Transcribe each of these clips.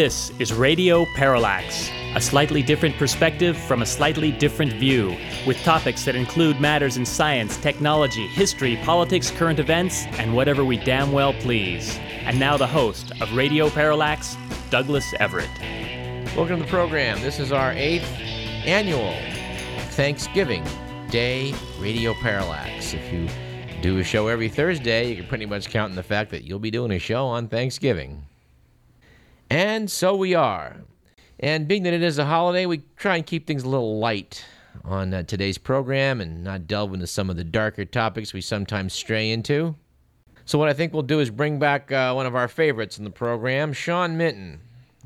This is Radio Parallax, a slightly different perspective from a slightly different view, with topics that include matters in science, technology, history, politics, current events, and whatever we damn well please. And now the host of Radio Parallax, Douglas Everett. Welcome to the program. This is our eighth annual Thanksgiving Day Radio Parallax. If you do a show every Thursday, you can pretty much count on the fact that you'll be doing a show on Thanksgiving. And so we are. And being that it is a holiday, we try and keep things a little light on uh, today's program and not delve into some of the darker topics we sometimes stray into. So, what I think we'll do is bring back uh, one of our favorites in the program, Sean Minton,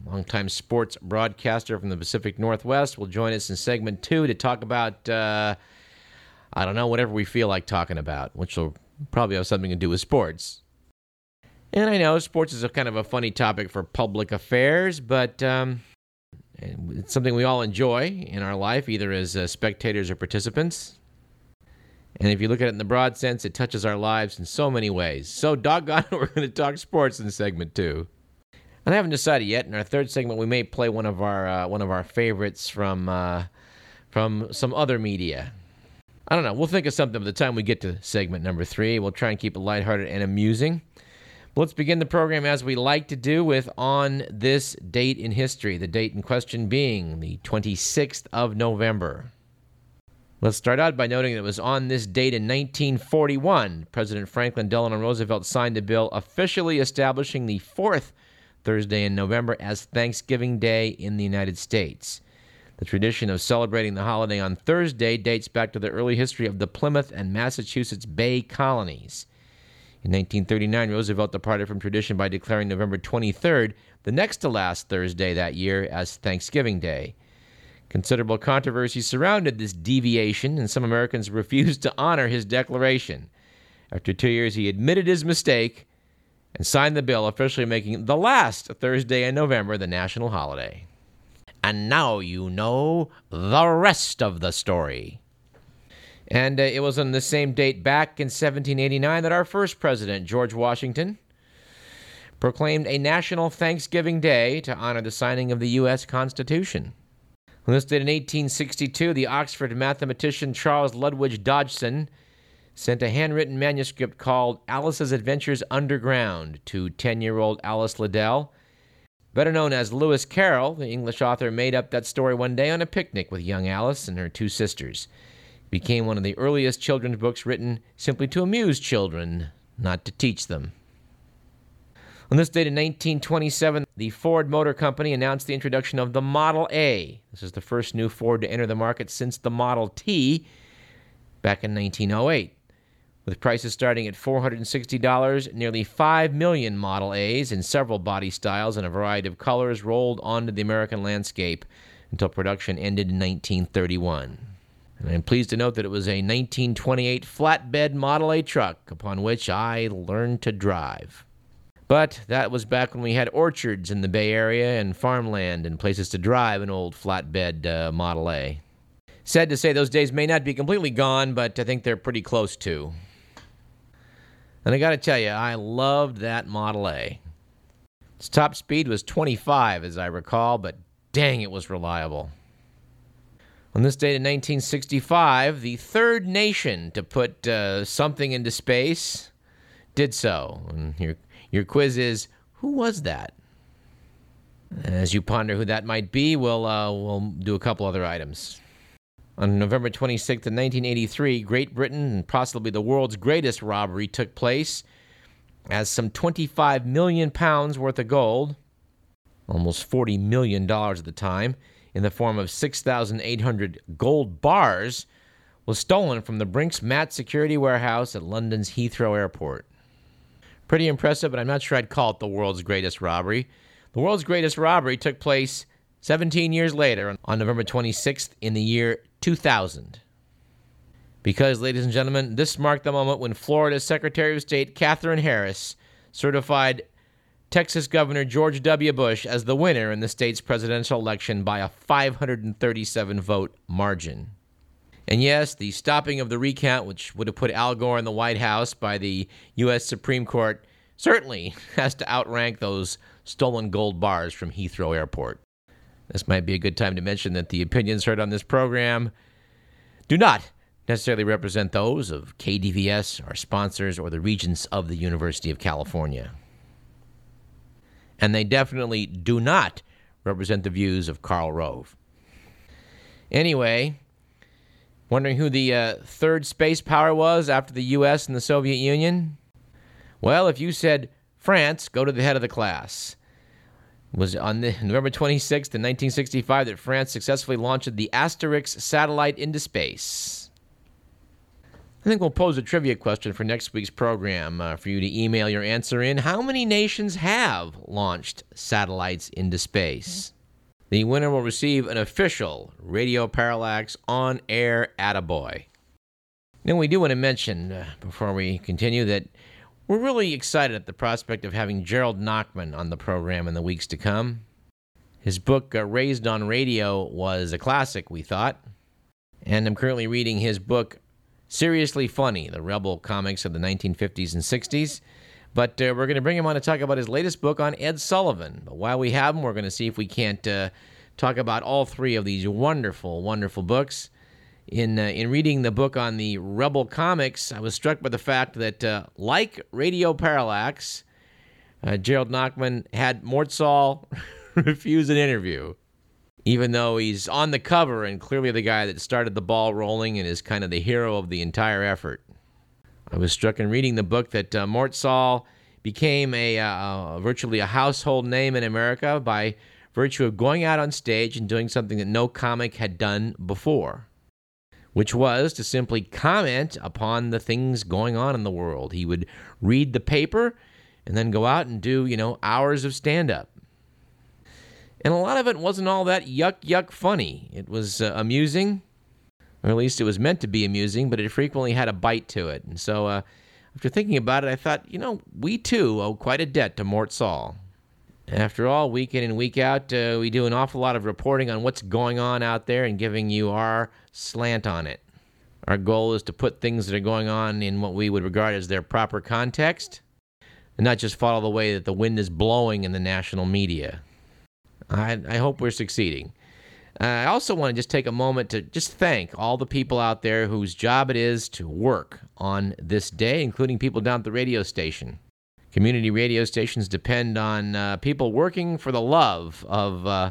longtime sports broadcaster from the Pacific Northwest, will join us in segment two to talk about, uh, I don't know, whatever we feel like talking about, which will probably have something to do with sports. And I know sports is a kind of a funny topic for public affairs, but um, it's something we all enjoy in our life, either as uh, spectators or participants. And if you look at it in the broad sense, it touches our lives in so many ways. So, doggone it, we're going to talk sports in segment two. And I haven't decided yet. In our third segment, we may play one of our uh, one of our favorites from uh, from some other media. I don't know. We'll think of something by the time we get to segment number three. We'll try and keep it lighthearted and amusing. Let's begin the program as we like to do with on this date in history, the date in question being the 26th of November. Let's start out by noting that it was on this date in 1941 President Franklin Delano Roosevelt signed a bill officially establishing the fourth Thursday in November as Thanksgiving Day in the United States. The tradition of celebrating the holiday on Thursday dates back to the early history of the Plymouth and Massachusetts Bay colonies. In 1939, Roosevelt departed from tradition by declaring November 23rd, the next to last Thursday that year, as Thanksgiving Day. Considerable controversy surrounded this deviation, and some Americans refused to honor his declaration. After two years, he admitted his mistake and signed the bill, officially making the last Thursday in November the national holiday. And now you know the rest of the story. And uh, it was on the same date back in 1789 that our first president, George Washington, proclaimed a national Thanksgiving Day to honor the signing of the U.S. Constitution. Listed in 1862, the Oxford mathematician Charles Lutwidge Dodgson sent a handwritten manuscript called Alice's Adventures Underground to 10 year old Alice Liddell. Better known as Lewis Carroll, the English author made up that story one day on a picnic with young Alice and her two sisters became one of the earliest children's books written simply to amuse children, not to teach them. On this date in 1927, the Ford Motor Company announced the introduction of the Model A. This is the first new Ford to enter the market since the Model T back in 1908. With prices starting at $460, nearly 5 million Model A's in several body styles and a variety of colors rolled onto the American landscape until production ended in 1931. And I'm pleased to note that it was a 1928 flatbed Model A truck upon which I learned to drive. But that was back when we had orchards in the Bay Area and farmland and places to drive an old flatbed uh, Model A. Sad to say those days may not be completely gone, but I think they're pretty close to. And I got to tell you, I loved that Model A. Its top speed was 25, as I recall, but dang, it was reliable. On this date in 1965, the third nation to put uh, something into space did so. And your, your quiz is who was that? As you ponder who that might be, we'll, uh, we'll do a couple other items. On November 26th, 1983, Great Britain and possibly the world's greatest robbery took place as some 25 million pounds worth of gold, almost 40 million dollars at the time, in the form of 6,800 gold bars was stolen from the Brinks Mat security warehouse at London's Heathrow Airport. Pretty impressive, but I'm not sure I'd call it the world's greatest robbery. The world's greatest robbery took place 17 years later on November 26th in the year 2000. Because, ladies and gentlemen, this marked the moment when Florida's Secretary of State Katherine Harris certified Texas Governor George W. Bush as the winner in the state's presidential election by a 537 vote margin. And yes, the stopping of the recount, which would have put Al Gore in the White House by the U.S. Supreme Court, certainly has to outrank those stolen gold bars from Heathrow Airport. This might be a good time to mention that the opinions heard on this program do not necessarily represent those of KDVS, our sponsors, or the regents of the University of California. And they definitely do not represent the views of Karl Rove. Anyway, wondering who the uh, third space power was after the U.S. and the Soviet Union? Well, if you said France, go to the head of the class. It was on the, November 26th, in 1965, that France successfully launched the Asterix satellite into space. I think we'll pose a trivia question for next week's program uh, for you to email your answer in. How many nations have launched satellites into space? The winner will receive an official Radio Parallax on air attaboy. Now, we do want to mention, uh, before we continue, that we're really excited at the prospect of having Gerald Nachman on the program in the weeks to come. His book, uh, Raised on Radio, was a classic, we thought. And I'm currently reading his book, Seriously Funny The Rebel Comics of the 1950s and 60s. But uh, we're going to bring him on to talk about his latest book on Ed Sullivan. But while we have him, we're going to see if we can't uh, talk about all three of these wonderful, wonderful books in uh, in reading the book on the Rebel comics, I was struck by the fact that, uh, like Radio Parallax, uh, Gerald Nachman had Mort Sahl refuse an interview, even though he's on the cover and clearly the guy that started the ball rolling and is kind of the hero of the entire effort. I was struck in reading the book that uh, Mort Sahl became a uh, virtually a household name in America by virtue of going out on stage and doing something that no comic had done before which was to simply comment upon the things going on in the world. He would read the paper and then go out and do, you know, hours of stand up. And a lot of it wasn't all that yuck, yuck funny. It was uh, amusing, or at least it was meant to be amusing, but it frequently had a bite to it. And so, uh, after thinking about it, I thought, you know, we too owe quite a debt to Mort Sahl. After all, week in and week out, uh, we do an awful lot of reporting on what's going on out there and giving you our slant on it. Our goal is to put things that are going on in what we would regard as their proper context and not just follow the way that the wind is blowing in the national media. I, I hope we're succeeding. Uh, I also want to just take a moment to just thank all the people out there whose job it is to work on this day, including people down at the radio station. Community radio stations depend on uh, people working for the love of, uh,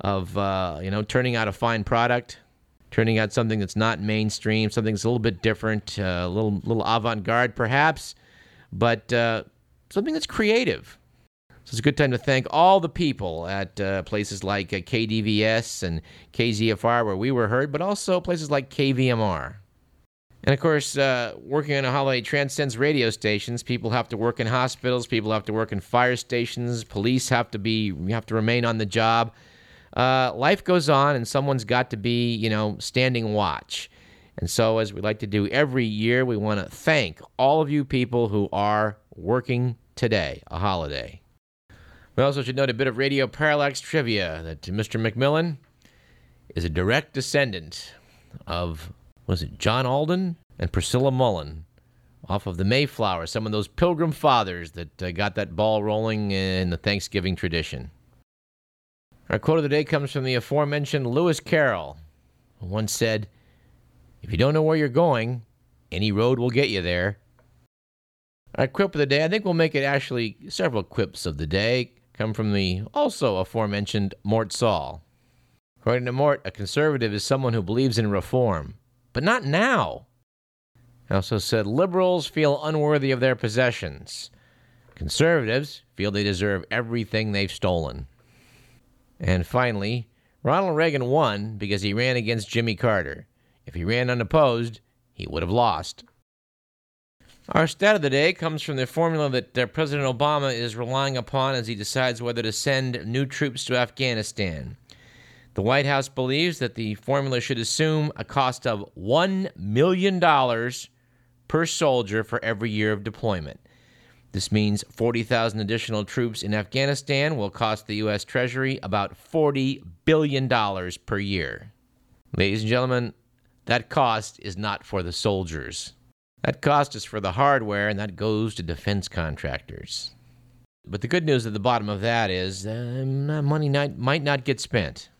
of uh, you know, turning out a fine product, turning out something that's not mainstream, something that's a little bit different, uh, a little, little avant-garde perhaps, but uh, something that's creative. So it's a good time to thank all the people at uh, places like KDVS and KZFR where we were heard, but also places like KVMR. And of course, uh, working on a holiday transcends radio stations. People have to work in hospitals. People have to work in fire stations. Police have to be have to remain on the job. Uh, life goes on, and someone's got to be, you know, standing watch. And so, as we like to do every year, we want to thank all of you people who are working today, a holiday. We also should note a bit of Radio Parallax trivia that Mr. McMillan is a direct descendant of was it John Alden and Priscilla Mullen off of the Mayflower, some of those pilgrim fathers that uh, got that ball rolling in the Thanksgiving tradition. Our quote of the day comes from the aforementioned Lewis Carroll, who once said, If you don't know where you're going, any road will get you there. Our quip of the day, I think we'll make it actually several quips of the day, come from the also aforementioned Mort Sahl. According to Mort, a conservative is someone who believes in reform but not now. He also said liberals feel unworthy of their possessions. Conservatives feel they deserve everything they've stolen. And finally, Ronald Reagan won because he ran against Jimmy Carter. If he ran unopposed, he would have lost. Our stat of the day comes from the formula that uh, President Obama is relying upon as he decides whether to send new troops to Afghanistan. The White House believes that the formula should assume a cost of $1 million per soldier for every year of deployment. This means 40,000 additional troops in Afghanistan will cost the U.S. Treasury about $40 billion per year. Ladies and gentlemen, that cost is not for the soldiers. That cost is for the hardware, and that goes to defense contractors. But the good news at the bottom of that is uh, money not, might not get spent.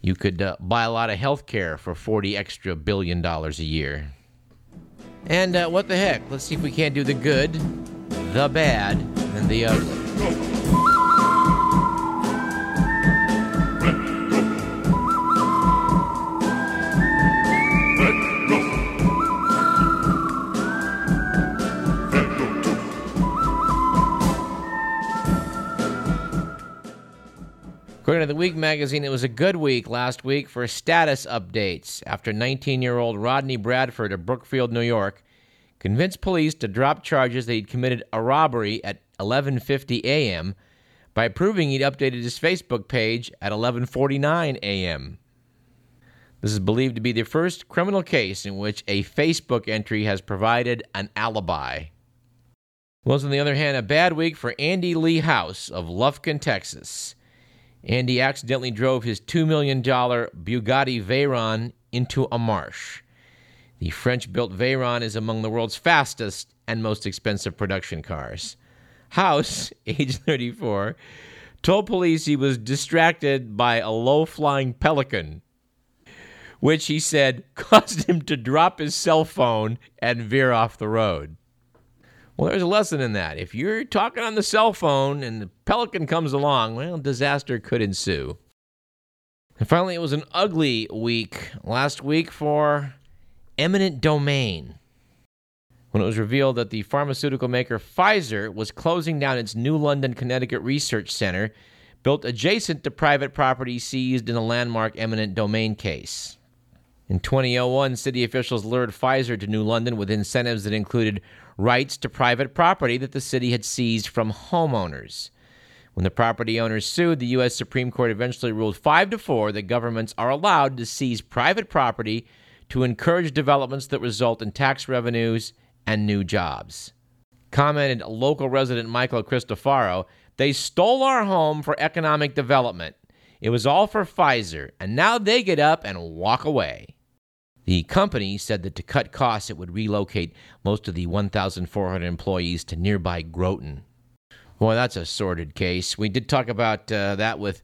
You could uh, buy a lot of health care for 40 extra billion dollars a year. And uh, what the heck? Let's see if we can't do the good, the bad, and the ugly. According to the Week magazine, it was a good week last week for status updates after 19 year old Rodney Bradford of Brookfield, New York, convinced police to drop charges that he'd committed a robbery at 11:50 a.m. by proving he'd updated his Facebook page at 11:49 a.m. This is believed to be the first criminal case in which a Facebook entry has provided an alibi. Was, on the other hand, a bad week for Andy Lee House of Lufkin, Texas. Andy accidentally drove his $2 million Bugatti Veyron into a marsh. The French built Veyron is among the world's fastest and most expensive production cars. House, age 34, told police he was distracted by a low flying pelican, which he said caused him to drop his cell phone and veer off the road. Well, there's a lesson in that. If you're talking on the cell phone and the pelican comes along, well, disaster could ensue. And finally, it was an ugly week last week for eminent domain. When it was revealed that the pharmaceutical maker Pfizer was closing down its New London, Connecticut research center, built adjacent to private property seized in a landmark eminent domain case. In 2001, city officials lured Pfizer to New London with incentives that included rights to private property that the city had seized from homeowners. When the property owners sued, the U.S. Supreme Court eventually ruled 5 to 4 that governments are allowed to seize private property to encourage developments that result in tax revenues and new jobs. Commented local resident Michael Cristofaro, they stole our home for economic development. It was all for Pfizer, and now they get up and walk away. The company said that to cut costs, it would relocate most of the 1,400 employees to nearby Groton. Boy, that's a sordid case. We did talk about uh, that with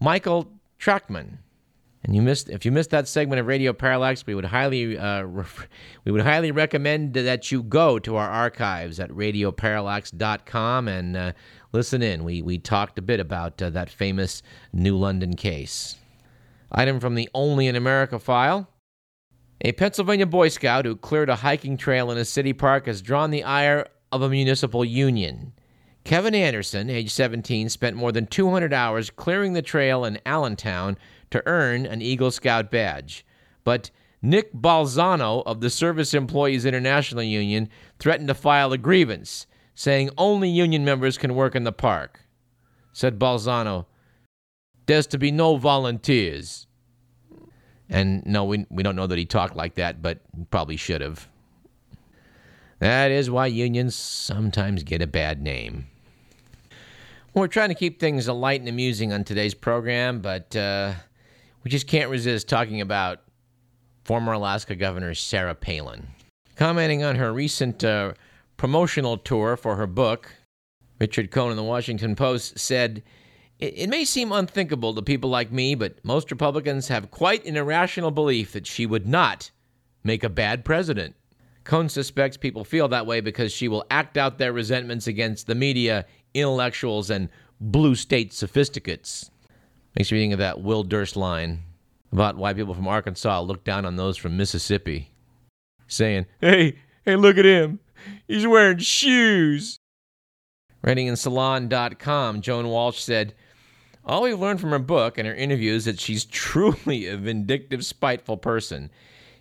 Michael Trachtman. And you missed if you missed that segment of Radio Parallax, we would highly uh, ref- we would highly recommend that you go to our archives at radioparallax.com and uh, listen in. We we talked a bit about uh, that famous New London case. Item from the Only in America file. A Pennsylvania Boy Scout who cleared a hiking trail in a city park has drawn the ire of a municipal union. Kevin Anderson, age 17, spent more than 200 hours clearing the trail in Allentown to earn an Eagle Scout badge. But Nick Balzano of the Service Employees International Union threatened to file a grievance, saying only union members can work in the park. Said Balzano, There's to be no volunteers. And no, we, we don't know that he talked like that, but probably should have. That is why unions sometimes get a bad name. we're trying to keep things light and amusing on today's program, but uh, we just can't resist talking about former Alaska Governor Sarah Palin. Commenting on her recent uh, promotional tour for her book, Richard Cohen in the Washington Post said, it may seem unthinkable to people like me, but most Republicans have quite an irrational belief that she would not make a bad president. Cohen suspects people feel that way because she will act out their resentments against the media, intellectuals, and blue state sophisticates. Makes me think of that Will Durst line about why people from Arkansas look down on those from Mississippi, saying, Hey, hey, look at him. He's wearing shoes. Writing in Salon.com, Joan Walsh said, all we've learned from her book and her interviews is that she's truly a vindictive, spiteful person.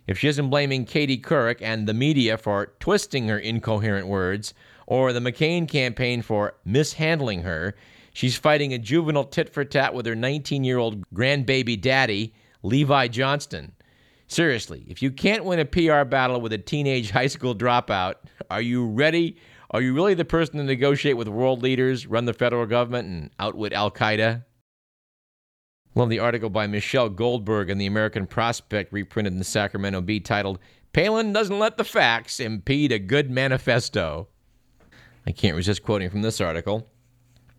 If she isn't blaming Katie Couric and the media for twisting her incoherent words, or the McCain campaign for mishandling her, she's fighting a juvenile tit for tat with her 19 year old grandbaby daddy, Levi Johnston. Seriously, if you can't win a PR battle with a teenage high school dropout, are you ready? Are you really the person to negotiate with world leaders, run the federal government, and outwit Al Qaeda? Love the article by Michelle Goldberg in the American Prospect, reprinted in the Sacramento Bee, titled Palin doesn't let the facts impede a good manifesto. I can't resist quoting from this article.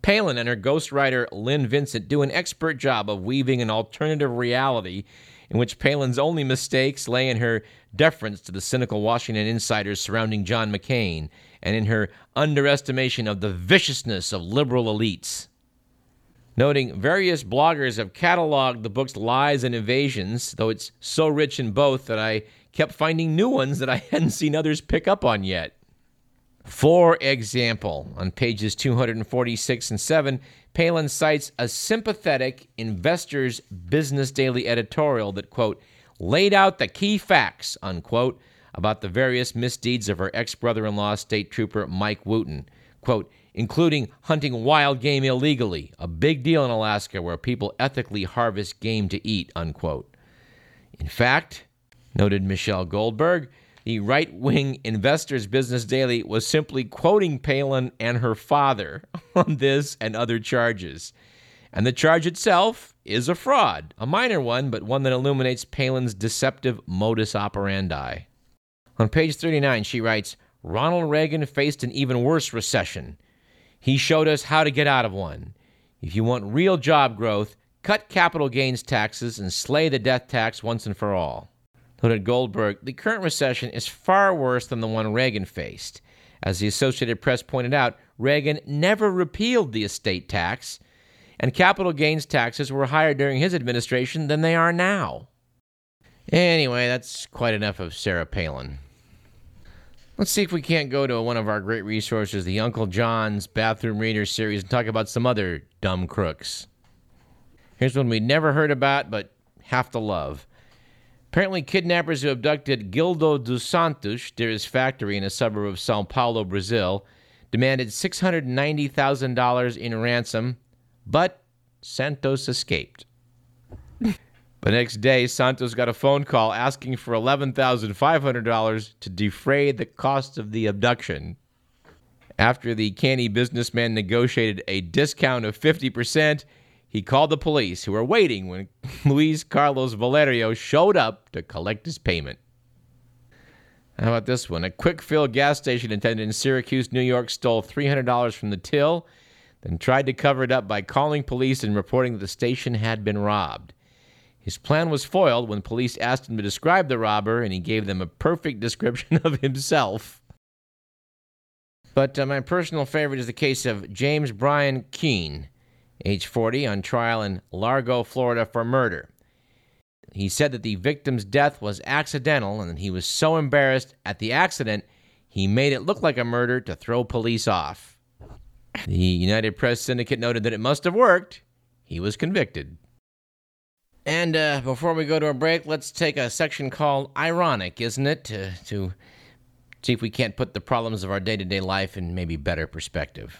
Palin and her ghostwriter Lynn Vincent do an expert job of weaving an alternative reality in which Palin's only mistakes lay in her deference to the cynical Washington insiders surrounding John McCain and in her underestimation of the viciousness of liberal elites. Noting various bloggers have cataloged the book's lies and evasions, though it's so rich in both that I kept finding new ones that I hadn't seen others pick up on yet. For example, on pages 246 and 7, Palin cites a sympathetic Investor's Business Daily editorial that, quote, laid out the key facts, unquote, about the various misdeeds of her ex brother in law, State Trooper Mike Wooten, quote, including hunting wild game illegally, a big deal in Alaska where people ethically harvest game to eat, unquote. In fact, noted Michelle Goldberg, the right wing Investors Business Daily was simply quoting Palin and her father on this and other charges. And the charge itself is a fraud, a minor one, but one that illuminates Palin's deceptive modus operandi. On page 39, she writes Ronald Reagan faced an even worse recession. He showed us how to get out of one. If you want real job growth, cut capital gains taxes and slay the death tax once and for all. Noted Goldberg, the current recession is far worse than the one Reagan faced. As the Associated Press pointed out, Reagan never repealed the estate tax, and capital gains taxes were higher during his administration than they are now. Anyway, that's quite enough of Sarah Palin. Let's see if we can't go to one of our great resources, the Uncle John's Bathroom Reader series, and talk about some other dumb crooks. Here's one we never heard about, but have to love. Apparently, kidnappers who abducted Gildo dos Santos near his factory in a suburb of Sao Paulo, Brazil, demanded $690,000 in ransom, but Santos escaped. The next day, Santos got a phone call asking for $11,500 to defray the cost of the abduction. After the canny businessman negotiated a discount of 50%, he called the police, who were waiting when Luis Carlos Valerio showed up to collect his payment. How about this one? A quick fill gas station attendant in Syracuse, New York, stole $300 from the till, then tried to cover it up by calling police and reporting that the station had been robbed. His plan was foiled when police asked him to describe the robber, and he gave them a perfect description of himself. But uh, my personal favorite is the case of James Brian Keene age 40, on trial in Largo, Florida for murder. He said that the victim's death was accidental and that he was so embarrassed at the accident he made it look like a murder to throw police off. The United Press Syndicate noted that it must have worked. He was convicted. And uh, before we go to a break, let's take a section called Ironic, isn't it? To, to see if we can't put the problems of our day to day life in maybe better perspective.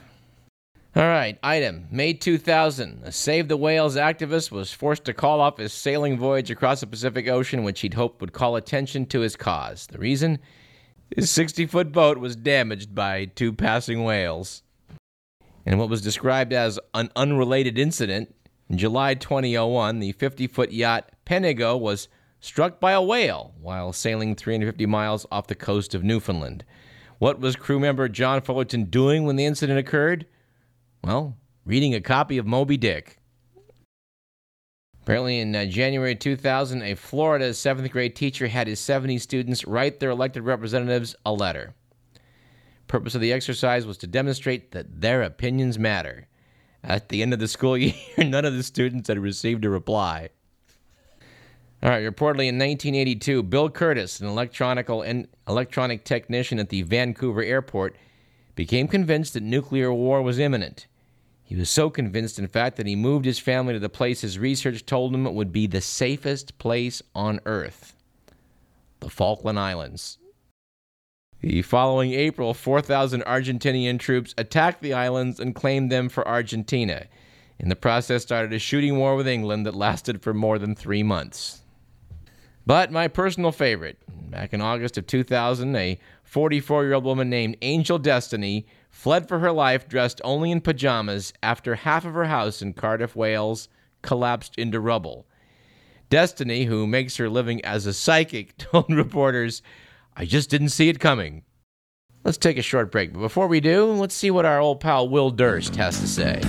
All right, item May 2000. A Save the Whales activist was forced to call off his sailing voyage across the Pacific Ocean, which he'd hoped would call attention to his cause. The reason? His 60 foot boat was damaged by two passing whales. In what was described as an unrelated incident, in July 2001, the 50 foot yacht Penigo was struck by a whale while sailing 350 miles off the coast of Newfoundland. What was crew member John Fullerton doing when the incident occurred? Well, reading a copy of Moby Dick. Apparently, in uh, January 2000, a Florida seventh grade teacher had his 70 students write their elected representatives a letter. Purpose of the exercise was to demonstrate that their opinions matter. At the end of the school year, none of the students had received a reply. All right, reportedly in 1982, Bill Curtis, an electronical and electronic technician at the Vancouver airport, became convinced that nuclear war was imminent. He was so convinced, in fact, that he moved his family to the place his research told him would be the safest place on Earth the Falkland Islands. The following April, 4,000 Argentinian troops attacked the islands and claimed them for Argentina. In the process, started a shooting war with England that lasted for more than three months. But my personal favorite, back in August of 2000, a 44 year old woman named Angel Destiny fled for her life dressed only in pajamas after half of her house in Cardiff, Wales collapsed into rubble. Destiny, who makes her living as a psychic, told reporters, I just didn't see it coming. Let's take a short break, but before we do, let's see what our old pal Will Durst has to say.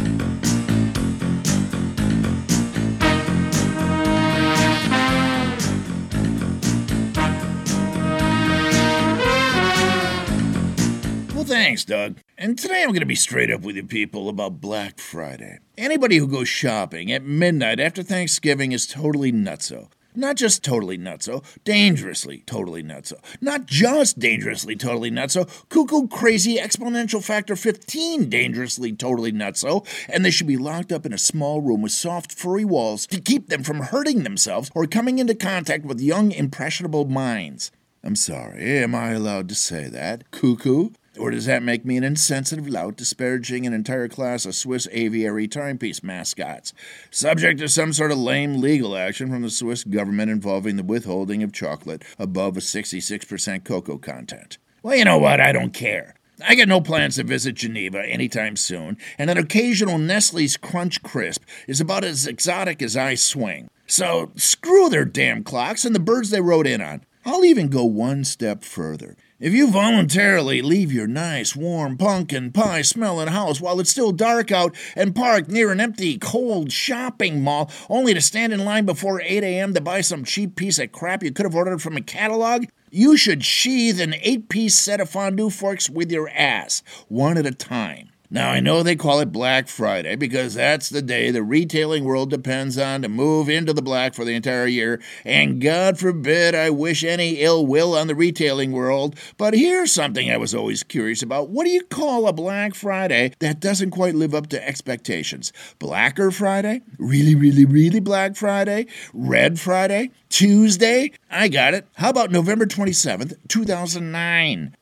Well thanks, Doug. And today I'm going to be straight up with you people about Black Friday. Anybody who goes shopping at midnight after Thanksgiving is totally nutso. Not just totally nutso, dangerously totally nutso. Not just dangerously totally nutso, cuckoo crazy exponential factor 15 dangerously totally nutso, and they should be locked up in a small room with soft furry walls to keep them from hurting themselves or coming into contact with young impressionable minds. I'm sorry, am I allowed to say that? Cuckoo? Or does that make me an insensitive lout disparaging an entire class of Swiss aviary timepiece mascots, subject to some sort of lame legal action from the Swiss government involving the withholding of chocolate above a 66% cocoa content? Well, you know what? I don't care. I got no plans to visit Geneva anytime soon, and an occasional Nestle's Crunch Crisp is about as exotic as I swing. So screw their damn clocks and the birds they rode in on. I'll even go one step further. If you voluntarily leave your nice, warm, pumpkin pie smelling house while it's still dark out and park near an empty, cold shopping mall only to stand in line before 8 a.m. to buy some cheap piece of crap you could have ordered from a catalog, you should sheathe an eight piece set of fondue forks with your ass, one at a time. Now, I know they call it Black Friday because that's the day the retailing world depends on to move into the black for the entire year, and God forbid I wish any ill will on the retailing world. But here's something I was always curious about. What do you call a Black Friday that doesn't quite live up to expectations? Blacker Friday? Really, really, really Black Friday? Red Friday? Tuesday? I got it. How about November 27th, 2009?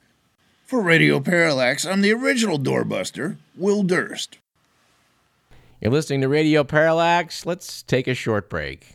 For Radio Parallax, I'm the original doorbuster, Will Durst. You're listening to Radio Parallax. Let's take a short break.